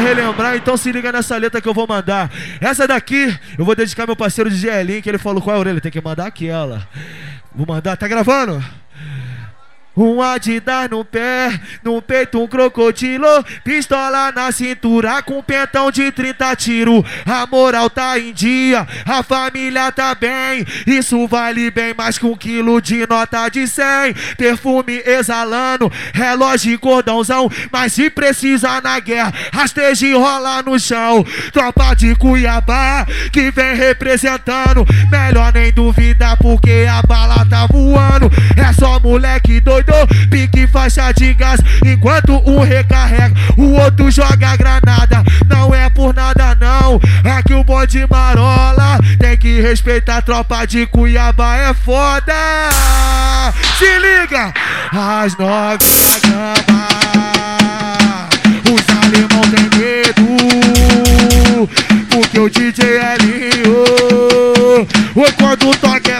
relembrar, então se liga nessa letra que eu vou mandar. Essa daqui eu vou dedicar meu parceiro de GLin, que ele falou qual é a orelha, tem que mandar aquela. Vou mandar, tá gravando? Um Adidas no pé, no peito um crocodilo, pistola na cintura com pentão de 30 tiro. A moral tá em dia, a família tá bem, isso vale bem mais que um quilo de nota de 100. Perfume exalando, relógio e cordãozão, mas se precisa na guerra, rasteja e rola no chão. Tropa de Cuiabá que vem representando, melhor nem duvidar porque a bala tá voando. É só moleque doido pique faixa de gás, enquanto um recarrega, o outro joga granada. Não é por nada não, aqui o bode marola, tem que respeitar a tropa de Cuiabá, é foda. Se liga, as nove da cama, os alemão tem medo, porque o DJ é lindo, quando toque é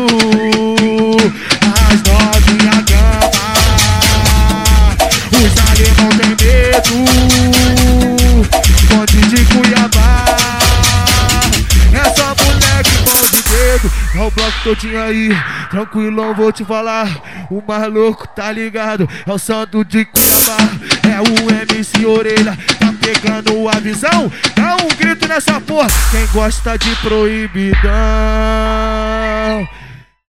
é o bloco todinho aí. Tranquilão, vou te falar. O mais louco, tá ligado? É o santo de Cuiabá. É o MC Orelha. Tá pegando a visão? Dá um grito nessa porra. Quem gosta de proibidão.